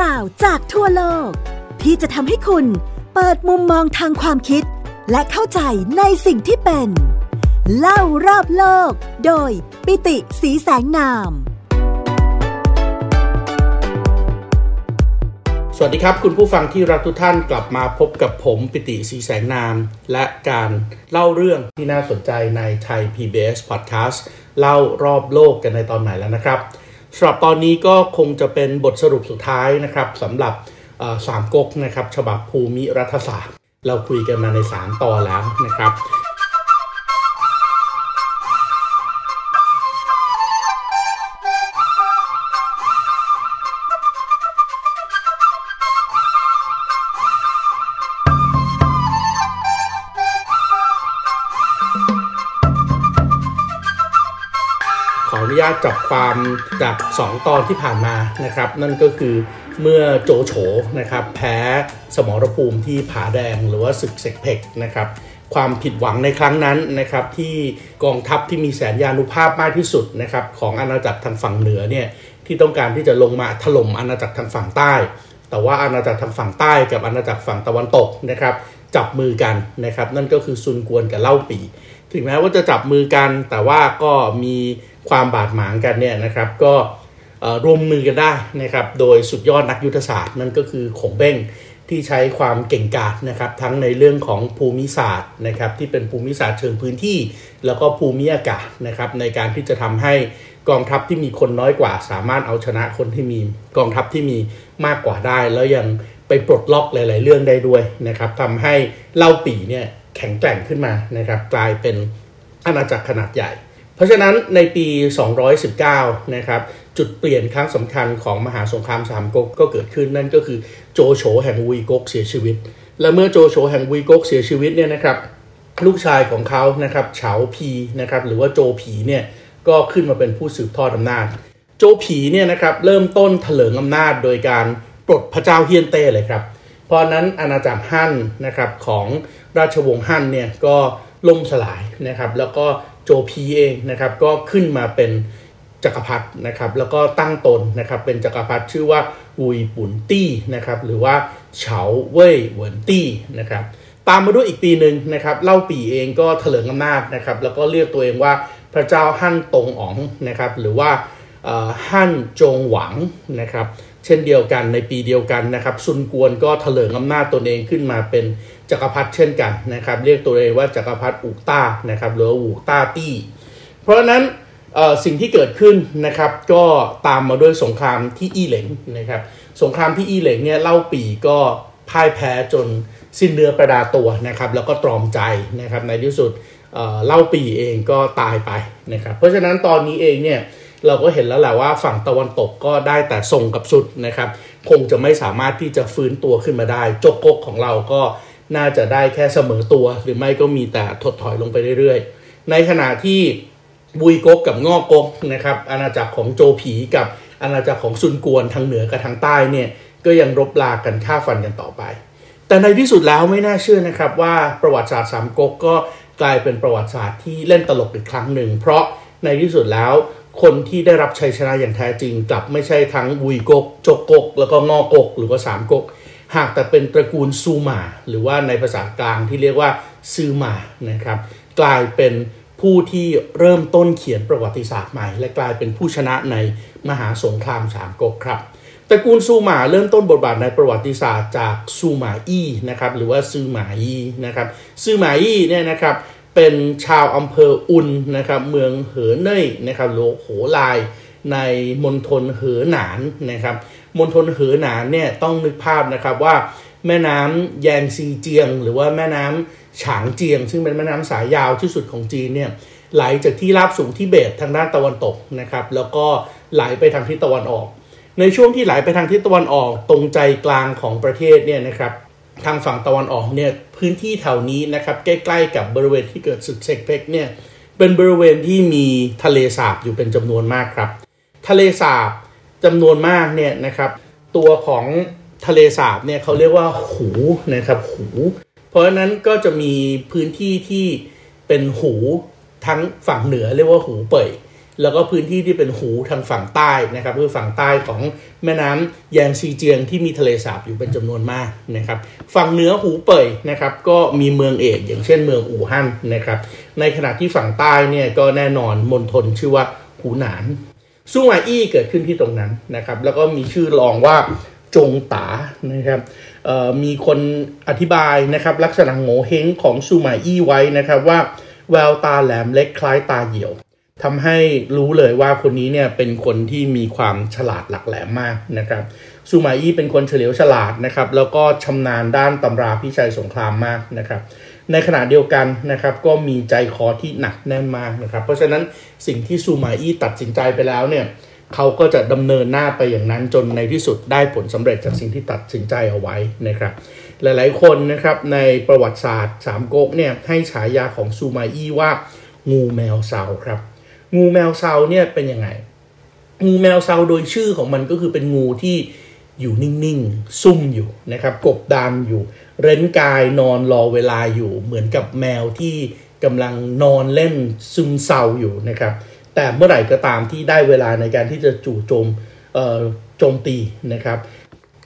ราวจากทั่วโลก ที่จะทำให้คุณเปิดมุมมองทางความคิด และเข้าใจในสิ่งที่เป็น เล่ารอบโลก โดยปิติสีแสงนาม สวัสดีครับ คุณผู้ฟังที่รักทุกท่านกลับมาพบกับผมปิติสีแสงนาม และการเล่าเรื่องที่น่าสนใจในไทย PBS Podcast เล่ารอบโลกกันในตอนไหนแล้วนะครับ สำหรับตอนนี้ก็คงจะเป็นบทสรุปสุดท้ายนะครับสำหรับสามก๊กนะครับฉบับภูมิรัฐศาสตร์ เราคุยกันมาใน 3 ตอนแล้วนะครับ ญาตจับความจาก 2 ตอนที่ผ่านมานะครับ นั่นก็คือเมื่อโจโฉนะครับแพ้สมรภูมิที่ผาแดงหรือว่าศึกเซกเพกนะครับความผิดหวังในครั้งนั้นนะครับที่กองทัพที่มีแสนยานุภาพมากที่สุดนะครับของอาณาจักรทางฝั่งเหนือเนี่ยที่ต้องการที่จะลงมาถล่มอาณาจักรทางฝั่งใต้ แต่ว่าอาณาจักรทางฝั่งใต้กับอาณาจักรฝั่งตะวันตกนะครับจับมือกันนะครับนั่นก็คือซุนกวนกับเล่าปี ถึงแม้ว่าจะจับมือกันแต่ว่าก็มี ความบาดหมางกันเนี่ยนะครับก็รวมมือกันได้นะครับโดยสุดยอดนักยุทธศาสตร์นั่นก็คือขงเบ้งที่ใช้ความเก่งกาจนะครับทั้งในเรื่องของภูมิศาสตร์นะครับที่เป็นภูมิศาสตร์เชิงพื้นที่ แล้วก็ภูมิอากาศนะครับในการที่จะทำให้กองทัพที่มีคนน้อยกว่า สามารถเอาชนะคนที่มีกองทัพที่มีมากกว่าได้ แล้วยังไปปลดล็อกหลาย ๆ เรื่องได้ด้วยนะครับทำให้เล่าปีเนี่ยแข็งแกร่งขึ้นมานะครับกลายเป็นอาณาจักรขนาดใหญ่ เพราะฉะนั้นในปี 219 นะครับ จุดเปลี่ยนครั้งสำคัญของมหาสงครามสามก๊กก็เกิดขึ้นนั่นก็คือโจโฉแห่งวีก๊กเสียชีวิต และเมื่อโจโฉแห่งวีก๊กเสียชีวิตเนี่ยนะครับลูกชายของเขานะครับเฉาพีนะครับหรือว่าโจผีเนี่ยก็ขึ้นมาเป็นผู้สืบทอดอำนาจ โจผีเนี่ยนะครับเริ่มต้นเถลิงอำนาจโดยการปลดพระเจ้าเฮียนเต้เลยครับ เพราะนั้นอาณาจักรฮั่นนะครับของราชวงศ์ฮั่นเนี่ยก็ล่มสลายนะครับแล้วก็ โจพีเองนะครับก็ขึ้นมาเป็นจักรพรรดินะครับแล้วก็ตั้งตนนะครับเป็นจักรพรรดิชื่อว่าวุยปุนตี้นะครับหรือว่าเฉาเว่ยเหวินตี้นะครับตามมาด้วยอีกปีหนึ่งนะครับเล่าปีเองก็เถลิงอำนาจนะครับแล้วก็เรียกตัวเองว่าพระเจ้าฮั่นตงอ๋องนะครับหรือว่าฮั่นจงหวังนะครับเช่นเดียวกันในปีเดียวกันนะครับซุนกวนก็เถลิงอำนาจตนเองขึ้นมาเป็น จักรพรรดิเช่นกันนะครับ เรียกตัวเองว่าจักรพรรดิอูต้านะครับหรืออูต้าตี้ เพราะฉะนั้นสิ่งที่เกิดขึ้นนะครับ ก็ตามมาด้วยสงครามที่อี้เหลงนะครับ สงครามที่อี้เหลงเนี่ยเล่าปีก็พ่ายแพ้จนสิ้นเนื้อประดาตัวนะครับ แล้วก็ตรอมใจนะครับ ในที่สุดเล่าปีเองก็ตายไปนะครับ เพราะฉะนั้นตอนนี้เองเนี่ยเราก็เห็นแล้วแหละว่าฝั่งตะวันตกก็ได้แต่ส่งกับสุดนะครับ คงจะไม่สามารถที่จะฟื้นตัวขึ้นมาได้จกกกของเราก็ น่าจะได้แค่เสมอตัว หรือไม่ก็มีแต่ถดถอยลงไปเรื่อยๆ ในขณะที่บุยกกกับงอกกนะครับอาณาจักรของโจผีกับอาณาจักรของซุนกวนทางเหนือกับทางใต้เนี่ยก็ยังรบลากันฆ่าฟันกันต่อไป แต่ในที่สุดแล้วไม่น่าเชื่อนะครับว่าประวัติศาสตร์สามก๊กก็กลายเป็นประวัติศาสตร์ที่เล่นตลกอีกครั้งหนึ่ง เพราะในที่สุดแล้วคนที่ได้รับชัยชนะอย่างแท้จริงกลับไม่ใช่ทั้งวุยกกจกกก แล้วก็งอกก หรือว่าสามกก หากแต่เป็นตระกูลซูมา หรือว่าในภาษากลางที่เรียกว่าซือมานะครับกลายเป็นผู้ที่เริ่มต้นเขียนประวัติศาสตร์ใหม่ และกลายเป็นผู้ชนะในมหาสงครามสามก๊กครับตระกูลซูมาเริ่มต้นบทบาทในประวัติศาสตร์จากซูมาอี้นะครับหรือว่าซือหมาอี้นะครับซือหมาอี้เนี่ยนะครับเป็นชาวอำเภออุนนะครับเมืองเหอเน่ยนะครับโลโหลาย ในมณฑลเหอหนานนะครับมณฑลเหอหนานเนี่ยต้องนึกภาพนะครับว่าแม่น้ำแยงซีเจียง หรือว่าแม่น้ำฉางเจียง ซึ่งเป็นแม่น้ำสายยาวที่สุดของจีนเนี่ยไหลจากที่ราบสูงที่เบตทางด้านตะวันตกนะครับ แล้วก็ไหลไปทางทิศตะวันออก ในช่วงที่ไหลไปทางทิศตะวันออกตรงใจกลางของประเทศเนี่ยนะครับทางฝั่งตะวันออกเนี่ยพื้นที่แถวนี้นะครับใกล้ๆกับบริเวณที่เกิดศึกเซกเพกเนี่ยเป็นบริเวณที่มีทะเลสาบอยู่เป็นจำนวนมากครับ ทะเลสาบจำนวนมากเนี่ยนะครับ ตัวของทะเลสาบเนี่ยเขาเรียกว่าหูนะครับหู เพราะฉะนั้นก็จะมีพื้นที่ที่เป็นหูทั้งฝั่งเหนือเรียกว่าหูเป่ยแล้วก็พื้นที่ที่เป็นหูทางฝั่งใต้นะครับคือฝั่งใต้ของแม่น้ำแยงซีเจียงที่มีทะเลสาบอยู่เป็นจำนวนมากนะครับฝั่งเหนือหูเป่ยนะครับก็มีเมืองเอกอย่างเช่นเมืองอู่ฮั่นนะครับในขณะที่ฝั่งใต้เนี่ยก็แน่นอนมณฑลชื่อว่าหูหนาน ซุ่มาอี้เกิดขึ้นที่ตรงนั้นนะครับ แล้วก็มีชื่อรองว่าจงตานะครับมีคนอธิบายนะครับ ลักษณะโง่เฮงของซูมาอี้ไว้นะครับว่าแววตาแหลมเล็กคล้ายตาเหี่ยวทำให้รู้เลยว่าคนนี้เนี่ยเป็นคนที่มีความฉลาดหลักแหลมมากนะครับซูมาอี้เป็นคนเฉลียวฉลาดนะครับ แล้วก็ชำนาญด้านตำราพิชัยสงครามมากนะครับ ในขณะเดียวกันนะครับก็มีใจคอที่หนักแน่นมากนะครับ เพราะฉะนั้นสิ่งที่ซูมาอี้ตัดสินใจไปแล้วเนี่ยเขาก็จะดำเนินหน้าไปอย่างนั้นจนในที่สุดได้ผลสำเร็จจากสิ่งที่ตัดสินใจเอาไว้นะครับ หลายๆ คนนะครับในประวัติศาสตร์สามก๊กเนี่ยให้ฉายาของซูมาอี้ว่างูแมวเซาครับ งูแมวเซาเนี่ยเป็นยังไง งูแมวเซาโดยชื่อของมันก็คือเป็นงูที่อยู่นิ่งๆ ซุ่มอยู่นะครับ กบดานอยู่ เร้นกายนอนรอเวลาอยู่ เหมือนกับแมวที่กำลังนอนเล่นซึมเศร้าอยู่นะครับ แต่เมื่อไหร่ก็ตามที่ได้เวลาในการที่จะจู่โจมโจมตีนะครับ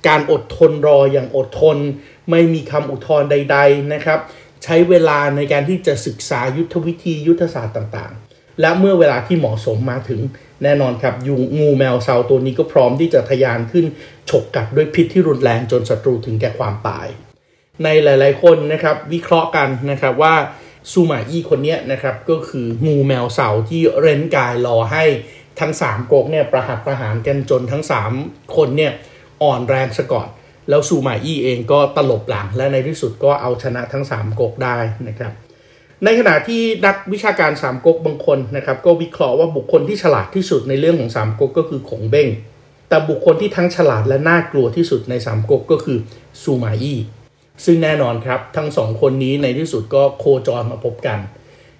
การอดทนรออย่างอดทน ไม่มีคำอุทธรณ์ใด ๆนะครับ ใช้เวลาในการที่จะศึกษายุทธวิธียุทธศาสตร์ต่างและเมื่อเวลาที่เหมาะสมมาถึงแน่นอนครับยุงงูแมวเซาตัวนี้ก็พร้อมที่จะทะยานขึ้นฉกกัดด้วยพิษที่รุนแรงจนศัตรูถึงแก่ความตาย ในหลาย ๆ คนนะครับวิเคราะห์กันนะครับว่าซูมาอี้คนนี้นะครับก็คืองูแมวเสาที่เร้นกายรอให้ทั้ง 3ก๊กเนี่ยประหัตประหารกันจนทั้ง 3 คนเนี่ยอ่อนแรงซะก่อน แล้วซูมาอี้เองก็ตลบหลังและในที่สุดก็เอาชนะทั้ง 3ก๊กได้นะครับในขณะที่นักวิชาการสามก๊กบางคนนะครับก็วิเคราะห์ว่าบุคคลที่ฉลาดที่สุดในเรื่องของสามก๊กก็คือขงเบ้งแต่บุคคลที่ทั้งฉลาดและน่ากลัวที่สุดในสามก๊กก็คือซูมาอี้ ซึ่งแน่นอนครับทั้งสองคนนี้ในที่สุดก็โคจรมาพบกัน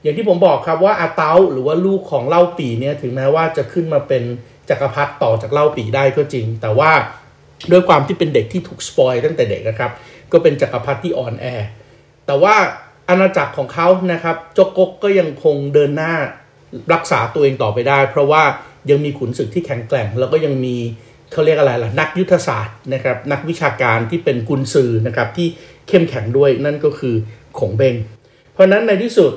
อย่างที่ผมบอกครับว่าอาเตาหรือว่าลูกของเล่าปีเนี่ยถึงแม้ว่าจะขึ้นมาเป็นจักรพรรดิต่อจากเล่าปีได้ก็จริง แต่ว่าด้วยความที่เป็นเด็กที่ถูกสปอยตั้งแต่เด็กนะครับก็เป็นจักรพรรดิที่อ่อนแอ แต่ว่าอาณาจักรของเขานะครับจกกกก็ยังคงเดินหน้ารักษาตัวเองต่อไปได้ เพราะว่ายังมีขุนศึกที่แข็งแกร่ง แล้วก็ยังมี เขาเรียกอะไรล่ะนักยุทธศาสตร์นะครับนักวิชาการที่เป็นกุนซือนะครับที่เข้มแข็งด้วยนั่นก็คือขงเบง เพราะนั้นในที่สุด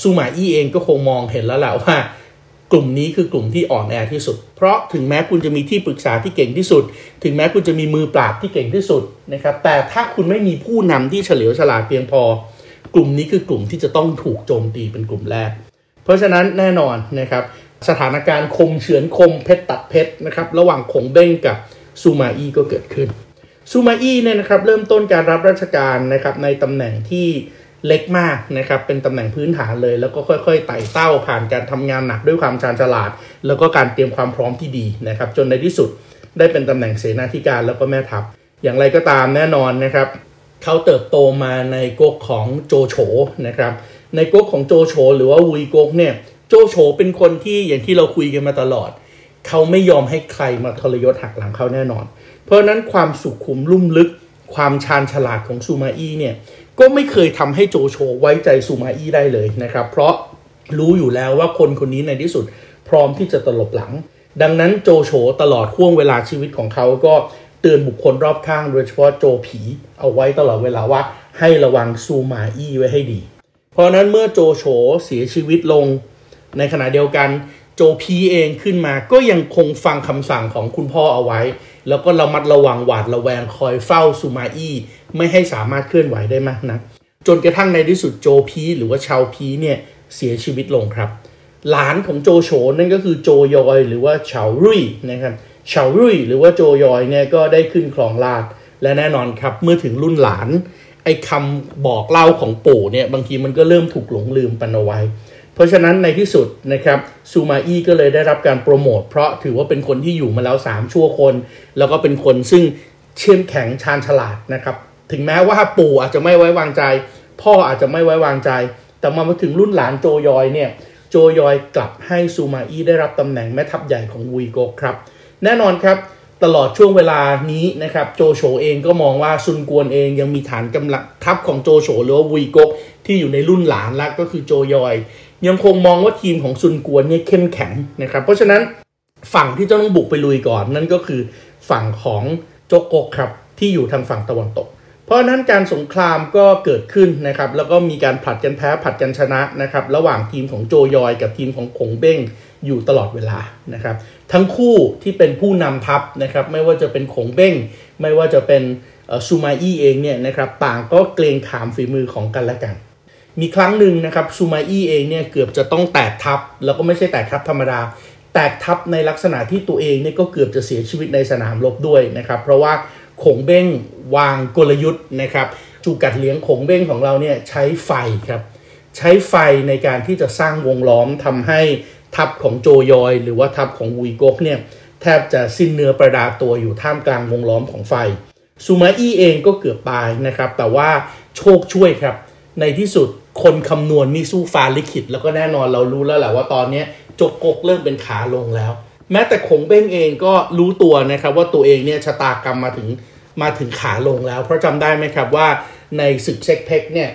ซูมาอี้เองก็คงมองเห็นแล้วแหละว่ากลุ่มนี้คือกลุ่มที่อ่อนแอที่สุด เพราะถึงแม้คุณจะมีที่ปรึกษาที่เก่งที่สุด ถึงแม้คุณจะมีมือปราบที่เก่งที่สุดนะครับ แต่ถ้าคุณไม่มีผู้นำที่เฉลียวฉลาดเพียงพอ กลุ่มนี้คือกลุ่มที่จะต้องถูกโจมตีเป็นกลุ่มแรก เพราะฉะนั้นแน่นอนนะครับ สถานการณ์คมเฉือนคมเพชรตัดเพชรนะครับระหว่างคงเบ้งกับซูมาอี้ก็เกิดขึ้นซูมาอี้เนี่ยนะครับเริ่มต้นการรับราชการนะครับในตำแหน่งที่เล็กมากนะครับเป็นตำแหน่งพื้นฐานเลย แล้วก็ค่อยๆไต่เต้าผ่านการทำงานหนักด้วยความชาญฉลาด แล้วก็การเตรียมความพร้อมที่ดีนะครับจนในที่สุดได้เป็นตำแหน่งเสนาธิการแล้วก็แม่ทัพ อย่างไรก็ตามแน่นอนนะครับเขาเติบโตมาในก๊กของโจโฉนะครับในก๊กของโจโฉหรือว่าวุยก๊กเนี่ย โจโฉเป็นคนที่อย่างที่เราคุยกันมาตลอด เขาไม่ยอมให้ใครมาทรยศหักหลังเขาแน่นอน เพราะนั้นความสุขุมลุ่มลึก ความชาญฉลาดของซูมาอี้เนี่ยก็ไม่เคยทำให้โจโฉไว้ใจซูมาอี้ได้เลยนะครับ เพราะรู้อยู่แล้วว่าคนคนนี้ในที่สุดพร้อมที่จะตลบหลัง ดังนั้นโจโฉตลอดห่วงเวลาชีวิตของเขาก็เตือนบุคคลรอบข้าง โดยเฉพาะโจผีเอาไว้ตลอดเวลาว่าให้ระวังซูมาอี้ไว้ให้ดี เพราะนั้นเมื่อโจโฉเสียชีวิตลง ในขณะเดียวกันโจพีเองขึ้นมาก็ยังคงฟังคำสั่งของคุณพ่อเอาไว้ แล้วก็ระมัดระวังหวาดระแวงคอยเฝ้าซูมาอี้ไม่ให้สามารถเคลื่อนไหวได้มากนะักจนกระทั่งในที่สุดโจพีหรือว่าชาวพีเนี่ยเสียชีวิตลงครับ หลานของโจโฉนั่นก็คือโจยอย หรือว่าเฉารุ่ยนะครับเฉารุ่ยหรือว่าโจยอยเนี่ยก็ได้ขึ้นครองราชและแน่นอนครับเมื่อถึงรุ่นหลานไอ้คำบอกเล่าของปู่เนี่ยบางทีมันก็เริ่มถูกหลงลืมไปเอาไว้ เพราะฉะนั้นในที่สุดนะครับซูมาอี้ก็เลยได้รับการโปรโมทเพราะถือว่าเป็นคนที่อยู่มาแล้ว 3 ชั่วคน แล้วก็เป็นคนซึ่งเชื่อมแข็งชาญฉลาดนะครับถึงแม้ว่าปู่อาจจะไม่ไว้วางใจ พ่ออาจจะไม่ไว้วางใจ แต่มาถึงรุ่นหลานโจยอยเนี่ยโจยอยกลับให้ซูมาอี้ได้รับตำแหน่งแม่ทัพใหญ่ของวุยโกครับ แน่นอนครับตลอดช่วงเวลานี้นะครับโจโฉเองก็มองว่าซุนกวนเองยังมีฐานกำลังทัพของโจโฉหรือว่าวุยกที่อยู่ในรุ่นหลานและก็คือโจยอย ยังคงมองว่าทีมของซุนกวนเนี่ยเข้มแข็งนะครับ เพราะฉะนั้นฝั่งที่จะต้องบุกไปลุยก่อนนั่นก็คือฝั่งของโจกกครับที่อยู่ทางฝั่งตะวันตก เพราะนั้นการสงครามก็เกิดขึ้นนะครับ แล้วก็มีการผลัดกันแพ้ผลัดกันชนะนะครับ ระหว่างทีมของโจยอยกับทีมของขงเบ้งอยู่ตลอดเวลานะครับ ทั้งคู่ที่เป็นผู้นำทัพนะครับ ไม่ว่าจะเป็นขงเบ้ง ไม่ว่าจะเป็นซูมาอี้เองเนี่ยนะครับ ต่างก็เกรงขามฝีมือของกันและกัน มีครั้งหนึ่งนะครับซูมาอี้เองเนี่ยเกือบจะต้องแตกทัพแล้วก็ไม่ใช่แตกทัพธรรมดา แตกทัพในลักษณะที่ตัวเองเนี่ยก็เกือบจะเสียชีวิตในสนามรบด้วยนะครับ เพราะว่าขงเบ้งวางกลยุทธ์นะครับจูกัดเลี้ยงขงเบ้งของเราเนี่ยใช้ไฟครับ ใช้ไฟในการที่จะสร้างวงล้อมทำให้ทัพของโจยอย หรือว่าทัพของวุยกกเนี่ยแทบจะสิ้นเนื้อประดาตัวอยู่ท่ามกลางวงล้อมของไฟซูมาอี้เองก็เกือบตายนะครับ แต่ว่าโชคช่วยครับ ในที่สุด คนคำนวณนี่สู้ฟ้าลิขิต แล้วก็แน่นอนเรารู้แล้วแหละว่าตอนนี้จกกกเริ่มเป็นขาลงแล้ว แม้แต่คงเบ้งเองก็รู้ตัวนะครับว่าตัวเองเนี่ยชะตากรรมมาถึงมาถึงขาลงแล้ว เพราะจำได้ไหมครับว่าในศึกเช็คเพ็กเนี่ย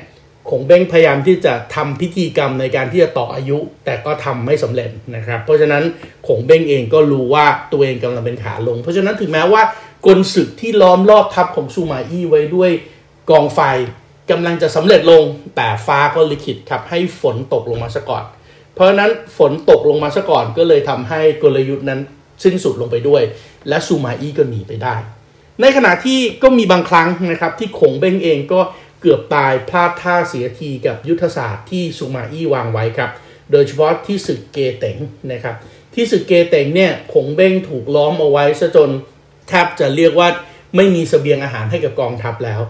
คงเบ้งพยายามที่จะทำพิธีกรรมในการที่จะต่ออายุ แต่ก็ทำไม่สำเร็จนะครับ เพราะฉะนั้นคงเบ้งเองก็รู้ว่าตัวเองกำลังเป็นขาลง เพราะฉะนั้นถึงแม้ว่ากลศึกที่ล้อมรอบทัพของซูมาอี้ไว้ด้วยกองไฟ กำลังจะสำเร็จลงแต่ฟ้าก็ลิขิตครับให้ฝนตกลงมาซะก่อน เพราะนั้นฝนตกลงมาซะก่อนก็เลยทำให้กลยุทธ์นั้นสิ้นสุดลงไปด้วย และซูมาอี้ก็หนีไปได้ ในขณะที่ก็มีบางครั้งนะครับที่ขงเบ้งเองก็เกือบตายพลาดท่าเสียทีกับยุทธศาสตร์ที่ซูมาอี้วางไว้ครับ โดยเฉพาะที่ศึกเกเตงนะครับ ที่ศึกเกเตงเนี่ยขงเบ้งถูกล้อมเอาไว้ซะจนแทบจะเรียกว่าไม่มีสเสบียงอาหารให้กับกองทัพแล้ว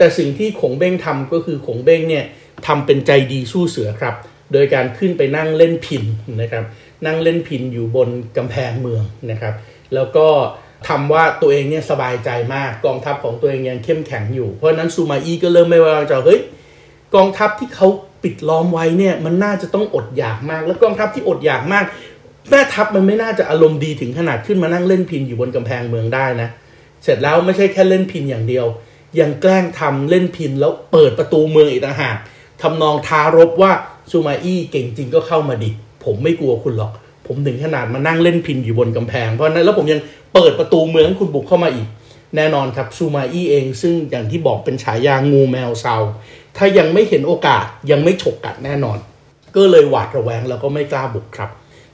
แต่สิ่งที่ขงเบ้งทำก็คือขงเบ้งเนี่ยทำเป็นใจดีสู้เสือครับ โดยการขึ้นไปนั่งเล่นพินนะครับ นั่งเล่นพินอยู่บนกำแพงเมืองนะครับ แล้วก็ทำว่าตัวเองเนี่ยสบายใจมากกองทัพของตัวเองยังเข้มแข็งอยู่ เพราะนั้นซูมาอีก็เริ่มไม่ไว้วางใจเฮ้ยกองทัพที่เขาปิดล้อมไว้เนี่ยมันน่าจะต้องอดอยากมาก แล้วกองทัพที่อดอยากมากแม่ทัพมันไม่น่าจะอารมณ์ดีถึงขนาดขึ้นมานั่งเล่นพินอยู่บนกำแพงเมืองได้นะ เสร็จแล้วไม่ใช่แค่เล่นพินอย่างเดียว ยังแกล้งทำเล่นพินแล้วเปิดประตูเมืองอีกต่างหากทำนองทารบว่าซูมาอี้เก่งจริงก็เข้ามาดิ ผมไม่กลัวคุณหรอก ผมถึงขนาดมานั่งเล่นพินอยู่บนกำแพง เพราะนั้นแล้วผมยังเปิดประตูเมืองให้คุณบุกเข้ามาอีก แน่นอนครับซูมาอี้เองซึ่งอย่างที่บอกเป็นฉายางูแมวเซาถ้ายังไม่เห็นโอกาสยังไม่ฉกกัดแน่นอน ก็เลยหวาดระแวงแล้วก็ไม่กล้าบุกครับ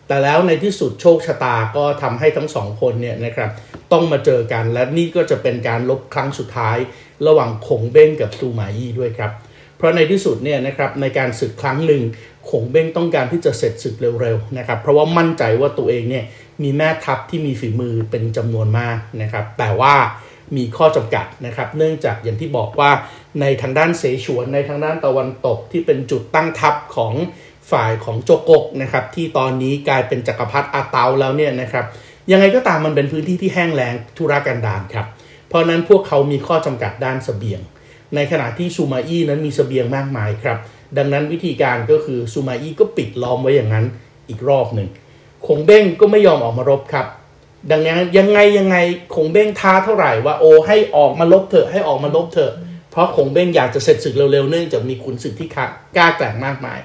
แต่แล้วในที่สุดโชคชะตาก็ทำให้ทั้งสองคนเนี่ยนะครับต้องมาเจอกันและนี่ก็จะเป็นการลบครั้งสุดท้าย ระหว่างขงเบ้งกับซูมายี่ด้วยครับ เพราะในที่สุดเนี่ยนะครับในการศึกครั้งหนึ่งขงเบ้งต้องการที่จะเสร็จศึกเร็วๆนะครับเพราะว่ามั่นใจว่าตัวเองเนี่ยมีแม่ทัพที่มีฝีมือเป็นจำนวนมากนะครับ แต่ว่ามีข้อจำกัดนะครับ เนื่องจากอย่างที่บอกว่าในทางด้านเสฉวนในทางด้านตะวันตกที่เป็นจุดตั้งทัพของ ฝ่ายของโจกกนะครับที่ตอนนี้กลายเป็นจักรพรรดิอาเตาแล้วเนี่ยนะครับยังไงก็ตามมันเป็นพื้นที่ที่แห้งแล้งทุรกันดารครับเพราะนั้นพวกเขามีข้อจำกัดด้านสเสบียง ในขณะที่ซูมาอี้นั้นมีสเสบียงมากมายครับดังนั้นวิธีการก็คือซูมาอี้ก็ปิดล้อมไว้อย่างนั้นอีกรอบหนึ่งคงเบ้งก็ไม่ยอมออกมารบครับ ดังนั้นยังไงยังไงคงเบ้งท้าเท่าไหร่ว่าโอให้ออกมาลบเถอะให้ออกมาลบเถอะเพราะคงเบ้งอยากจะเสร็จศึกเร็วๆเนื่องจากมีขุนศึกที่กล้าแกร่งมากมาย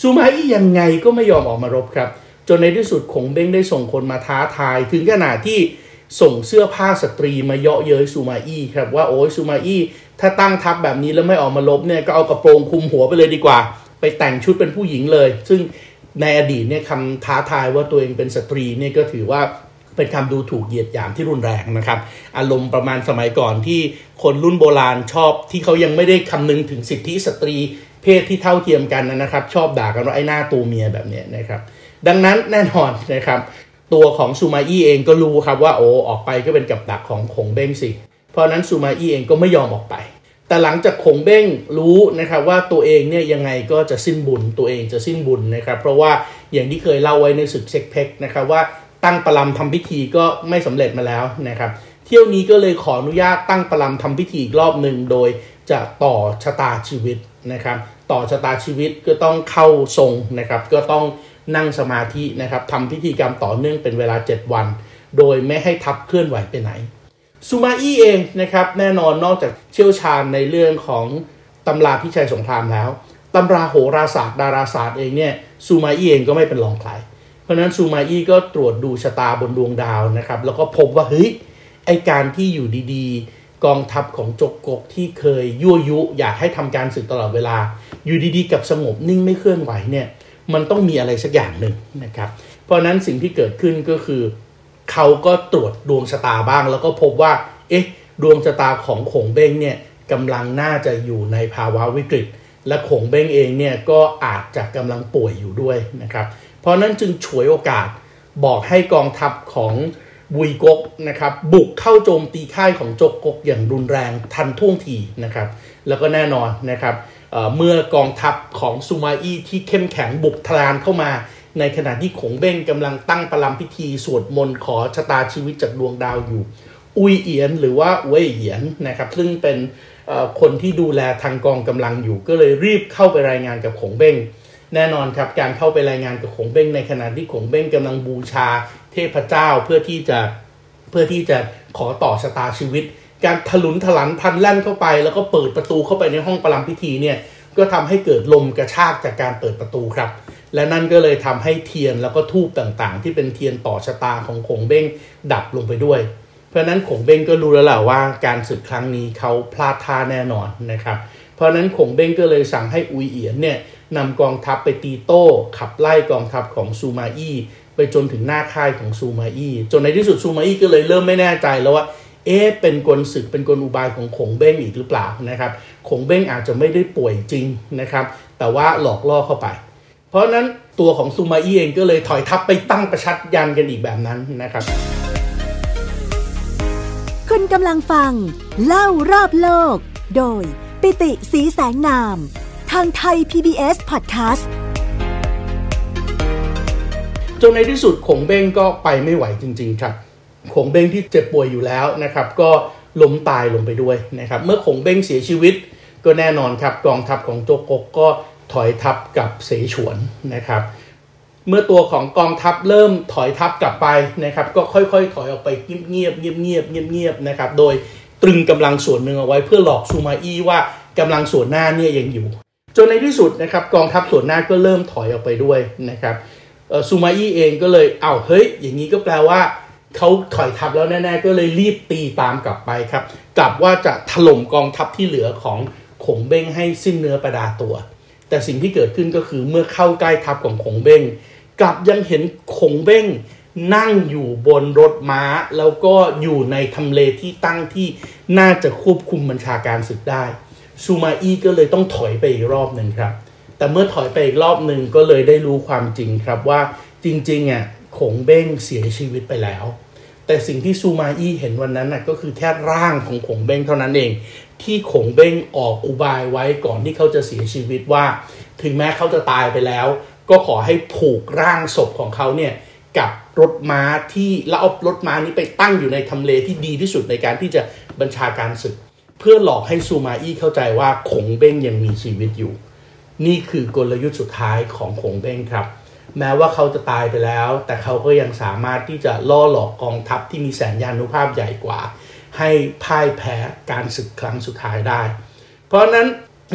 ซูมาอี้ยังไงก็ไม่ยอมออกมารบครับ จนในที่สุดคงเบ้งได้ส่งคนมาท้าทาย ถึงขนาดที่ส่งเสื้อผ้าสตรีมาเยาะเย้ยซูมาอี้ครับว่าโอ้ยซูมาอี้ถ้าตั้งทัพแบบนี้แล้วไม่ออกมารบเนี่ยก็เอากระโปรงคลุมหัวไปเลยดีกว่า ไปแต่งชุดเป็นผู้หญิงเลย ซึ่งในอดีตเนี่ยคำท้าทายว่าตัวเองเป็นสตรีเนี่ยก็ถือว่าเป็นคำดูถูกเหยียดหยามที่รุนแรงนะครับ อารมณ์ประมาณสมัยก่อนที่คนรุ่นโบราณชอบที่เขายังไม่ได้คำนึงถึงสิทธิสตรี เพศที่เท่าเทียมกันนะครับ ชอบด่ากันว่าไอ้หน้าตัวเมียแบบนี้นะครับ ดังนั้นแน่นอนนะครับ ตัวของซูมาอี้เองก็รู้ครับว่าโอ้ออกไปก็เป็นกับดักของคงเบ้งสิ เพราะนั้นซูมาอี้เองก็ไม่ยอมออกไป แต่หลังจากคงเบ้งรู้นะครับว่าตัวเองเนี่ยยังไงก็จะสิ้นบุญตัวเองจะสิ้นบุญนะครับ เพราะว่าอย่างที่เคยเล่าไว้ในศึกเช็คเพกนะครับว่าตั้งประลำทำพิธีก็ไม่สำเร็จมาแล้วนะครับ เที่ยวนี้ก็เลยขออนุญาตตั้งประลำทำพิธีอีกรอบหนึ่งโดย จะต่อชะตาชีวิตนะครับ ต่อชะตาชีวิตก็ต้องเข้าทรงนะครับ ก็ต้องนั่งสมาธินะครับทำพิธีกรรมต่อเนื่องเป็นเวลา 7 วัน โดยไม่ให้ทับเคลื่อนไหวไปไหนซูมาอี้เองนะครับแน่นอนนอกจากเชี่ยวชาญในเรื่องของตำราพิชัยสงครามแล้วตำราโหราศาสตร์ดาราศาสตร์เองเนี่ยซูมาอี้เองก็ไม่เป็นรองใครเพราะฉะนั้นซูมาอี้ก็ตรวจดูชะตาบนดวงดาวนะครับแล้วก็พบว่าเฮ้ยไอการที่อยู่ดีๆ กองทัพของจกกกที่เคยยั่วยุ อยากให้ทำการศึกตลอดเวลา อยู่ดีๆ กับสงบนิ่งไม่เคลื่อนไหวเนี่ยมันต้องมีอะไรสักอย่างหนึ่งนะครับ เพราะนั้นสิ่งที่เกิดขึ้นก็คือ เขาก็ตรวจดวงชะตาบ้าง แล้วก็พบว่า เอ๊ะ ดวงชะตาของขงเบ้งเนี่ยกำลังน่าจะอยู่ในภาวะวิกฤต และขงเบ้งเองเนี่ยก็อาจจะกำลังป่วยอยู่ด้วยนะครับ เพราะนั้นจึงฉวยโอกาสบอกให้กองทัพของ บุยกกนะครับบุกเข้าโจมตีค่ายของจกกกอย่างรุนแรงทันท่วงทีนะครับแล้วก็แน่นอนนะครับเเมื่อกองทัพของซูมาอี้ที่เข้มแข็งบุกทลานเข้ามา ในขณะที่ขงเบ้งกำลังตั้งประลัมพิธีสวดมนต์ขอชะตาชีวิตจากดวงดาวอยู่ อุยเอียนหรือว่าเว่ยเอียนนะครับซึ่งเป็นคนที่ดูแลทางกองกำลังอยู่ก็เลยรีบเข้าไปรายงานกับขงเบ้ง แน่นอนครับการเข้าไปรายงานกับขงเบ้งในขณะที่ขงเบ้งกำลังบูชาเทพเจ้าเพื่อที่จะเพื่อที่จะขอต่อชะตาชีวิต การถลุนถลันพันแล่นเข้าไป แล้วก็เปิดประตูเข้าไปในห้องประลัมพิธีเนี่ยก็ทำให้เกิดลมกระชากจากการเปิดประตูครับ และนั่นก็เลยทำให้เทียนแล้วก็ทูบต่างๆ ที่เป็นเทียนต่อชะตาของขงเบ้งดับลงไปด้วย เพราะนั้นขงเบ้งก็รู้แล้วแหละว่าการศึกครั้งนี้เขาพลาดท่าแน่นอนนะครับ เพราะนั้นขงเบ้งก็เลยสั่งให้อุยเอียนเนี่ยนำกองทัพไปตีโต้ ขับไล่กองทัพของซูมาอี้ไปจนถึงหน้าค่ายของซูมาอี้จนในที่สุดซูมาอี้ก็เลยเริ่มไม่แน่ใจแล้วว่าเอ๊ะเป็นกลศึกเป็นกลอุบายของขงเบ้งอีกหรือเปล่านะครับขงเบ้งอาจจะไม่ได้ป่วยจริงนะครับ แต่ว่าหลอกล่อเข้าไป เพราะนั้นตัวของซูมาอี้เองก็เลยถอยทัพไปตั้งประชัดยันกันอีกแบบนั้นนะครับ คุณกำลังฟัง เล่ารอบโลก โดย ปิติสีแสงนาม ทางไทย PBS Podcast จนในที่สุดขงเบ้งก็ไปไม่ไหวจริง ๆ ครับ ขงเบ้งที่เจ็บป่วยอยู่แล้วนะครับ ก็ล้มตายลงไปด้วยนะครับ เมื่อขงเบ้งเสียชีวิต ก็แน่นอนครับกองทัพของโจกกก็ถอยทัพกับเสฉวนนะครับ เมื่อตัวของกองทัพเริ่มถอยทัพกลับไปนะครับ ก็ค่อยๆ ถอยออกไปเงียบๆเงียบๆเงียบๆนะครับ โดย ตรึงกำลังส่วนหนึ่งเอาไว้เพื่อหลอกซูมาอี้ว่ากำลังส่วนหน้าเนี่ยยังอยู่ จนในที่สุดนะครับกองทัพส่วนหน้าก็เริ่มถอยออกไปด้วยนะครับซูมาอี้เองก็เลยเอาเฮ้ย อย่างนี้ก็แปลว่าเขาถอยทัพแล้วแน่ ๆ ก็เลยรีบตีตามกลับไปครับ กลับว่าจะถล่มกองทัพที่เหลือของขงเบ้งให้สิ้นเนื้อประดาตัว แต่สิ่งที่เกิดขึ้นก็คือเมื่อเข้าใกล้ทัพของขงเบ้งกลับยังเห็นขงเบ้ง นั่งอยู่บนรถม้า แล้วก็อยู่ในทำเลที่ตั้งที่น่าจะควบคุมบัญชาการศึกได้ ซูมาอี้ก็เลยต้องถอยไปอีกรอบหนึ่งครับ แต่เมื่อถอยไปอีกรอบหนึ่งก็เลยได้รู้ความจริงครับว่าจริงๆอะขงเบ้งเสียชีวิตไปแล้ว แต่สิ่งที่ซูมาอี้เห็นวันนั้นน่ะก็คือแค่ร่างของขงเบ้งเท่านั้นเอง ที่ขงเบ้งออกอุบายไว้ก่อนที่เขาจะเสียชีวิตว่า ถึงแม้เขาจะตายไปแล้ว ก็ขอให้ผูกร่างศพของเขาเนี่ยกับ รถม้าที่แล้วเอารถม้านี้ไปตั้งอยู่ในทำเลที่ดีที่สุดในการที่จะบัญชาการศึก เพื่อหลอกให้ซูมาอี้เข้าใจว่าขงเบ้งยังมีชีวิตอยู่ นี่คือกลยุทธ์สุดท้ายของขงเบ้งครับ แม้ว่าเขาจะตายไปแล้ว แต่เขาก็ยังสามารถที่จะล่อหลอกกองทัพที่มีแสนยานุภาพใหญ่กว่า ให้พ่ายแพ้การศึกครั้งสุดท้ายได้ เพราะนั้น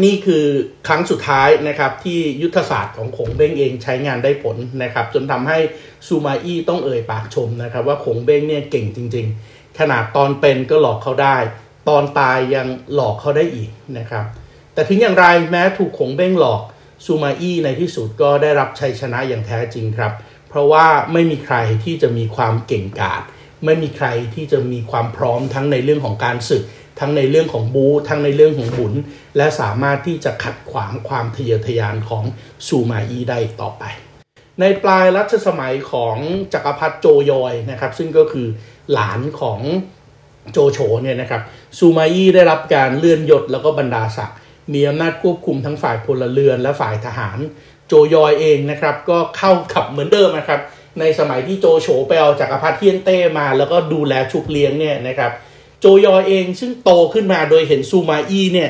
นี่คือครั้งสุดท้ายนะครับที่ยุทธศาสตร์ของขงเบ้งเองใช้งานได้ผลนะครับ จนทำให้ซูมาอี้ต้องเอ่ยปากชมนะครับ ว่าขงเบ้งเนี่ยเก่งจริง ๆ ขนาดตอนเป็นก็หลอกเขาได้ ตอนตายยังหลอกเขาได้อีกนะครับ แต่ถึงอย่างไรแม้ถูกขงเบ้งหลอกซูมาอี้ในที่สุดก็ได้รับชัยชนะอย่างแท้จริงครับ เพราะว่าไม่มีใครที่จะมีความเก่งกาจไม่มีใครที่จะมีความพร้อมทั้งในเรื่องของการศึก ทั้งในเรื่องของบูทั้งในเรื่องของบุญและสามารถที่จะขัดขวางความทะเยอทะยานของซูมาอี้ได้ต่อไป ในปลายรัชสมัยของจักรพรรดิโจยอยนะครับซึ่งก็คือหลานของโจโฉเนี่ยนะครับซูมาอี้ได้รับการเลื่อนยศแล้วก็บรรดาศักดิ์มีอำนาจควบคุมทั้งฝ่ายพลเรือนและฝ่ายทหาร โจยอยเองนะครับก็เข้าขับเหมือนเดิมนะครับในสมัยที่โจโฉไปเอาจักรพรรดิเหี้ยนเต้มา แล้วก็ดูแลชุบเลี้ยงเนี่ยนะครับ โจยอยเองซึ่งโตขึ้นมาโดยเห็นซูมาอี้เนี่ย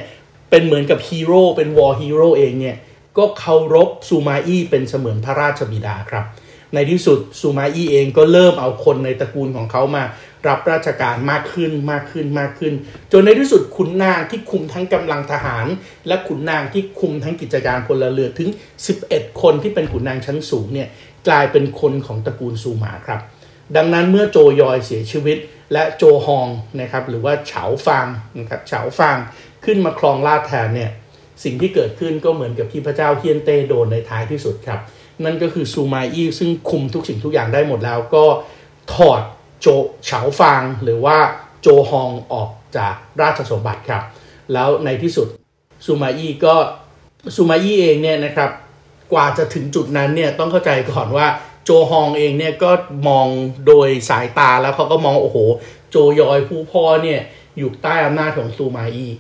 เป็นเหมือนกับฮีโร่เป็น war hero เองเนี่ยก็เคารพซูมาอี้เป็นเสมือนพระราชบิดาครับ ในที่สุดซูมาอี้เองก็เริ่มเอาคนในตระกูลของเขามารับราชการมากขึ้นมากขึ้นมากขึ้น จนในที่สุดขุนนางที่คุมทั้งกำลังทหาร และขุนนางที่คุมทั้งกิจการพลเรือนถึง 11 คนที่เป็นขุนนางชั้นสูงเนี่ยกลายเป็นคนของตระกูลซูมาครับ ดังนั้นเมื่อโจยอยเสียชีวิต และโจฮองนะครับหรือว่าเฉาฟางนะครับเฉาฟางขึ้นมาครองราชแทนเนี่ยสิ่งที่เกิดขึ้นก็เหมือนกับที่พระเจ้าเฮียนเต้โดนในท้ายที่สุดครับ นั่นก็คือซูมาอี้ซึ่งคุมทุกสิ่งทุกอย่างได้หมดแล้วก็ถอดโจเฉาฟางหรือว่าโจฮองออกจากราชสมบัติครับ แล้วในที่สุดซูมาอี้ก็ซูมาอี้เองเนี่ยนะครับกว่าจะถึงจุดนั้นเนี่ยต้องเข้าใจก่อนว่า โจฮองเองเนี่ยก็มองโดยสายตาแล้วเขาก็มองโอ้โห โจยอยผู้พ่อเนี่ยอยู่ใต้อำนาจของซูมาอี้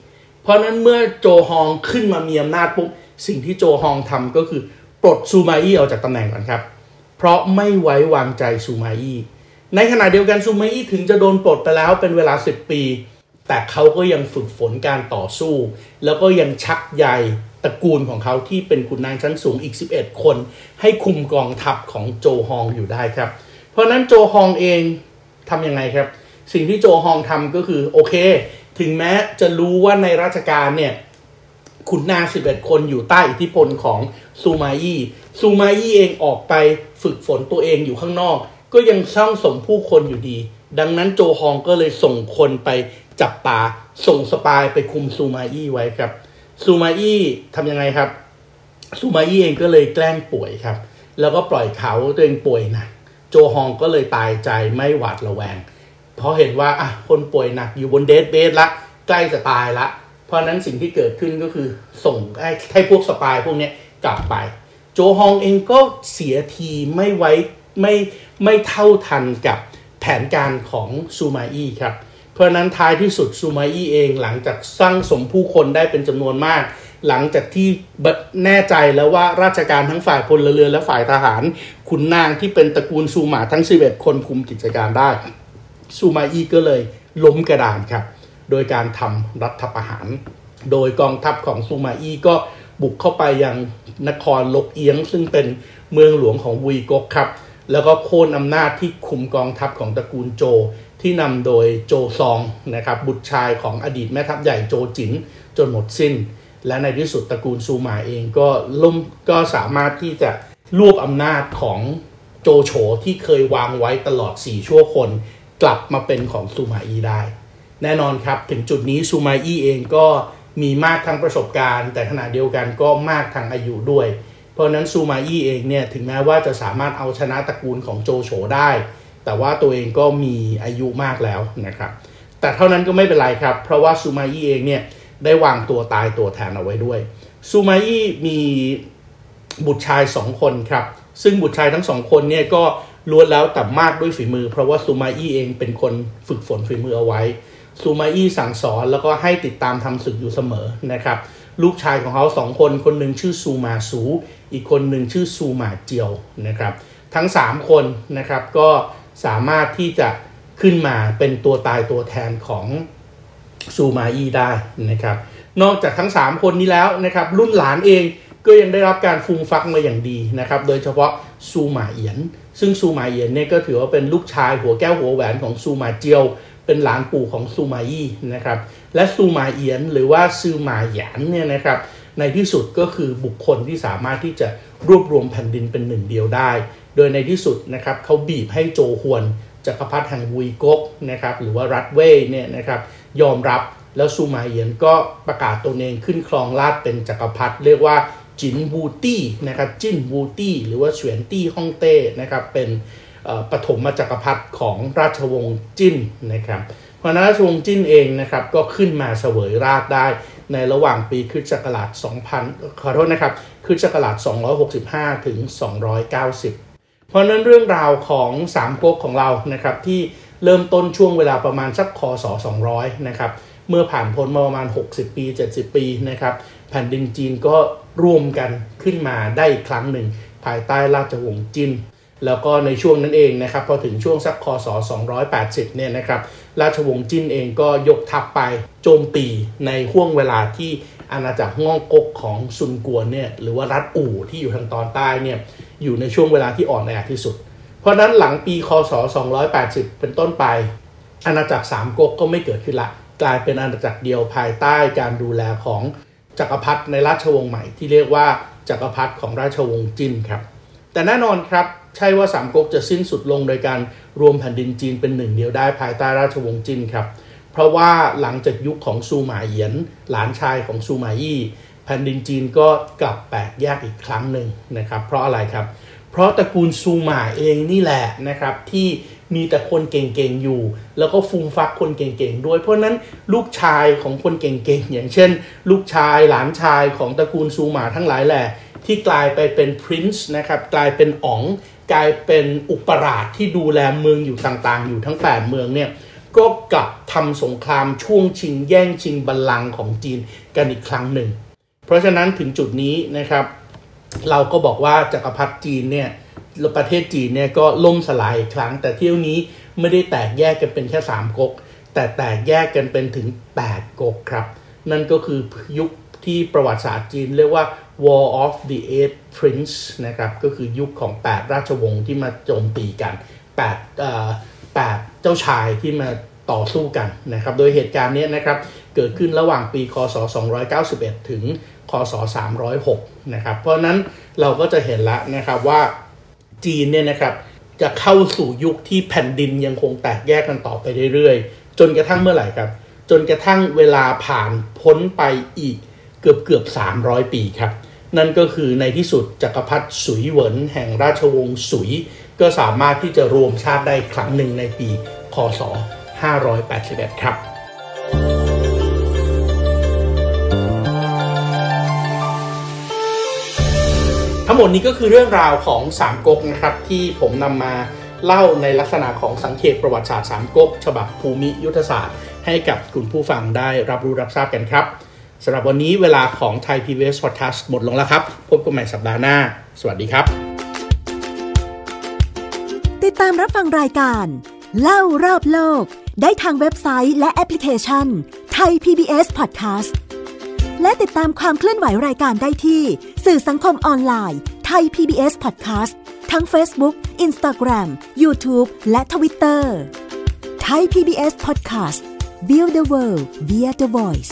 เพราะนั้นเมื่อโจฮองขึ้นมามีอำนาจปุ๊บสิ่งที่โจฮองทำก็คือปลดซูมาอี้ออกจากตำแหน่งก่อนครับ เพราะไม่ไว้วางใจซูมาอี้ในขณะเดียวกันซูมาอี้ถึงจะโดนปลดไปแล้วเป็นเวลา 10 ปี แต่เขาก็ยังฝึกฝนการต่อสู้ แล้วก็ยังชักใย ตระกูลของเขาที่เป็นขุนนางชั้นสูงอีก 11 คน ให้คุมกองทัพของโจฮองอยู่ได้ครับ เพราะนั้นโจฮองเองทำยังไงครับ สิ่งที่โจฮองทำก็คือโอเค ถึงแม้จะรู้ว่าในราชการเนี่ยขุนนาง11 คนอยู่ใต้อิทธิพลของซูมาอี้ซูมาอี้เองออกไปฝึกฝนตัวเองอยู่ข้างนอก ก็ยังสร้างสมผู้คนอยู่ดี ดังนั้นโจฮองก็เลยส่งคนไปจับตาส่งสปายไปคุมซูมาอี้ไว้ครับ ซูมาอี้ทำยังไงครับซูมาอี้เองก็เลยแกล้งป่วยครับ แล้วก็ปล่อยเขาตัวเองป่วยหนะโจฮองก็เลยตายใจไม่หวาดระแวง เพราะเห็นว่าอะคนป่วยหนักอยู่บนเดทเบสละใกล้จะตายละ เพราะนั้นสิ่งที่เกิดขึ้นก็คือส่งให้ให้พวกสปายพวกนี้กลับไป โจฮองเองก็เสียทีไม่ไว้ไม่ไม่เท่าทันกับแผนการของซูมาอี้ครับเราะนั้นท้ายที่สุดซูมาอี้เองหลังจากสร้างสมผู้คนได้เป็นจำนวนมาก หลังจากที่แน่ใจแล้วว่าราชการทั้งฝ่ายพลเรือนและฝ่ายทหาร ขุนนางที่เป็นตระกูลซูมาทั้ง 11 คนคุมกิจการได้ซูมาอี้ก็เลยล้มกระดานครับ โดยการทำรัฐประหาร โดยกองทัพของซูมาอี้ก็บุกเข้าไปยังนครลกเอียง ซึ่งเป็นเมืองหลวงของวุยกกครับ แล้วก็โค่นอำนาจที่คุมกองทัพของตระกูลโจที่นำโดยโจซองนะครับบุตรชายของอดีตแม่ทัพใหญ่โจจินจนหมดสิ้น และในที่สุดตระกูลซูมาเองก็ล่มก็สามารถที่จะรวบอำนาจของโจโฉที่เคยวางไว้ตลอด 4 ชั่วคน กลับมาเป็นของซูมาอีได้ แน่นอนครับถึงจุดนี้ซูมาอีเองก็มีมากทางประสบการณ์ แต่ขณะเดียวกันก็มากทางอายุด้วย ราะนั้นซูมาอี้เองเนี่ยถึงแม้ว่าจะสามารถเอาชนะตระกูลของโจโฉได้ แต่ว่าตัวเองก็มีอายุมากแล้วนะครับแต่เท่านั้นก็ไม่เป็นไรครับ เพราะว่าซูมาอี้เองเนี่ยได้วางตัวตายตัวแทนเอาไว้ด้วยซูมาอี้มีบุตรชายสองคนครับ ซึ่งบุตรชายทั้งสองคนเนี่ยก็ล้วนแล้วแต่มากด้วยฝีมือ เพราะว่าซูมาอี้เองเป็นคนฝึกฝนฝีมือเอาไว้ซูมาอี้สั่งสอนแล้วก็ให้ติดตามทำศึกอยู่เสมอนะครับ ลูกชายของเขาสองคนคนหนึ่งชื่อซูมาสูอีกคนหนึ่งชื่อซูมาเจียวนะครับทั้ง 3 คนนะครับก็สามารถที่จะขึ้นมาเป็นตัวตายตัวแทนของซูมาอีได้นะครับนอกจากทั้ง 3 คนนี้แล้วนะครับรุ่นหลานเองก็ยังได้รับการฟูมฟักมาอย่างดีนะครับ โดยเฉพาะซูมาเอียน ซึ่งซูมาเอียนเนี่ยก็ถือว่าเป็นลูกชายหัวแก้วหัวแหวนของซูมาเจียว เป็นหลานปู่ของซูมาอี้นะครับ และซูมาเอียนหรือว่าซูมาหยานเนี่ยนะครับ ในที่สุดก็คือบุคคลที่สามารถที่จะรวบรวมแผ่นดินเป็นหนึ่งเดียวได้ โดยในที่สุดนะครับเขาบีบให้โจฮวนจักรพรรดิแห่งวุยกกนะครับ หรือว่ารัฐเว่ยเนี่ยนะครับยอมรับแล้วซูมาเอียนก็ประกาศตนเองขึ้นครองราชเป็นจักรพรรดิเรียกว่าจินวูตี้นะครับจินวูตี้หรือว่าเฉวียนตี้ฮ่องเต้นะครับเป็น ปฐมจักรพรรดิของราชวงศ์จิ้นนะครับพราะราชวงศ์จิ้นเองนะครับก็ขึ้นมาเสวยราชได้ในระหว่างปีคริสต์ศักราช 2000 ขอโทษนะครับคริสต์ศักราช 265 ถึง 290 เพราะนั้นเรื่องราวของสามก๊กของเรานะครับที่เริ่มต้นช่วงเวลาประมาณสักคศ 200 นะครับเมื่อผ่านพ้นมาประมาณ 60 ปี 70 ปีนะครับแผ่นดินจีนก็ร่วมกันขึ้นมาได้อีกครั้งหนึ่ง ภายใต้ราชวงศ์จิน แล้วก็ในช่วงนั้นเองนะครับพอถึงช่วงสักคศ280เนี่ยนะครับราชวงศ์จิ้นเองก็ยกทัพไปโจมตีในห่วงเวลาที่อาณาจักรง่องกกของซุนกวนเนี่ยหรือว่ารัฐอู่ที่อยู่ทางตอนใต้เนี่ยอยู่ในช่วงเวลาที่อ่อนแอที่สุด เพราะนั้นหลังปีคศ 280 เป็นต้นไป อาณาจักรสามก๊กก็ไม่เกิดขึ้นละ กลายเป็นอาณาจักรเดียวภายใต้การดูแลของจักรพรรดิในราชวงศ์ใหม่ที่เรียกว่าจักรพรรดิของราชวงศ์จินครับ แต่แน่นอนครับ ใช่ว่าสามก๊กจะสิ้นสุดลงโดยการรวมแผ่นดินจีนเป็นหนึ่งเดียวได้ภายใต้ราชวงศ์จินครับ เพราะว่าหลังจากยุคของซูหมาเอียน หลานชายของซูหมาอี้แผ่นดินจีนก็กลับแตกแยกอีกครั้งหนึ่งนะครับ เพราะอะไรครับ เพราะตระกูลซูหมาเองนี่แหละนะครับที่มีแต่คนเก่งๆอยู่ แล้วก็ฟูมฟักคนเก่งๆด้วย เพราะนั้นลูกชายของคนเก่งๆ อย่างเช่น ลูกชายหลานชายของตระกูลซูหมาทั้งหลายแหละที่กลายไปเป็นพรินซ์นะครับกลายเป็นอ๋องกลายเป็นอุปราชที่ดูแลเมืองอยู่ต่างๆ อยู่ทั้ง 8 เมืองเนี่ยก็กลับทำสงครามช่วงชิงแย่งชิงบัลลังก์ของจีนกันอีกครั้งหนึ่ง เพราะฉะนั้นถึงจุดนี้นะครับ เราก็บอกว่าจักรพรรดิจีนเนี่ยประเทศจีนเนี่ยก็ล่มสลายอีกครั้ง แต่เที่ยวนี้ไม่ได้แตกแยกกันเป็นแค่3ก๊กแต่แตกแยกกันเป็นถึง 8ก๊กครับ นั่นก็คือยุคที่ประวัติศาสตร์จีนเรียกว่า War of the Eight Prince นะครับก็คือยุคของ 8 ราชวงศ์ที่มาโจมตีกัน8เอ่อ8เจ้าชายที่มาต่อสู้กันนะครับโดยเหตุการณ์นี้นะครับเกิดขึ้นระหว่างปีคศ 291 ถึงคศ 306 นะครับ เพราะนั้นเราก็จะเห็นล้วนะครับว่าจีนเนี่ยนะครับจะเข้าสู่ยุคที่แผ่นดินยังคงแตกแยกกันต่อไปเรื่อยๆ จนกระทั่งเมื่อไหร่ครับ จนกระทั่งเวลาผ่านพ้นไปอีกเกือบเกือบ300 ปีครับ นั่นก็คือในที่สุดจักรพรรดิสุยเหวินแห่งราชวงศ์สุย ก็สามารถที่จะรวมชาติได้ครั้งหนึ่งในปี คศ 581 ครับ ทั้งหมดนี้ก็คือเรื่องราวของสามก๊กนะครับ ที่ผมนำมาเล่าในลักษณะของสังเขตประวัติศาสตร์สามก๊กฉบับภูมิยุทธศาสตร์ ให้กับคุณผู้ฟังได้รับรู้รับทราบกันครับ สำหรับวันนี้เวลาของไทย PBS Podcast หมดลงแล้วครับ พบกันใหม่สัปดาห์หน้า สวัสดีครับ ติดตามรับฟังรายการ เล่ารอบโลก ได้ทางเว็บไซต์และแอปพลิเคชันไทย PBS Podcast และติดตามความเคลื่อนไหวรายการได้ที่ สื่อสังคมออนไลน์ไทย PBS Podcast ทั้ง Facebook, Instagram, YouTube และ Twitter Thai PBS Podcast View the world via the voice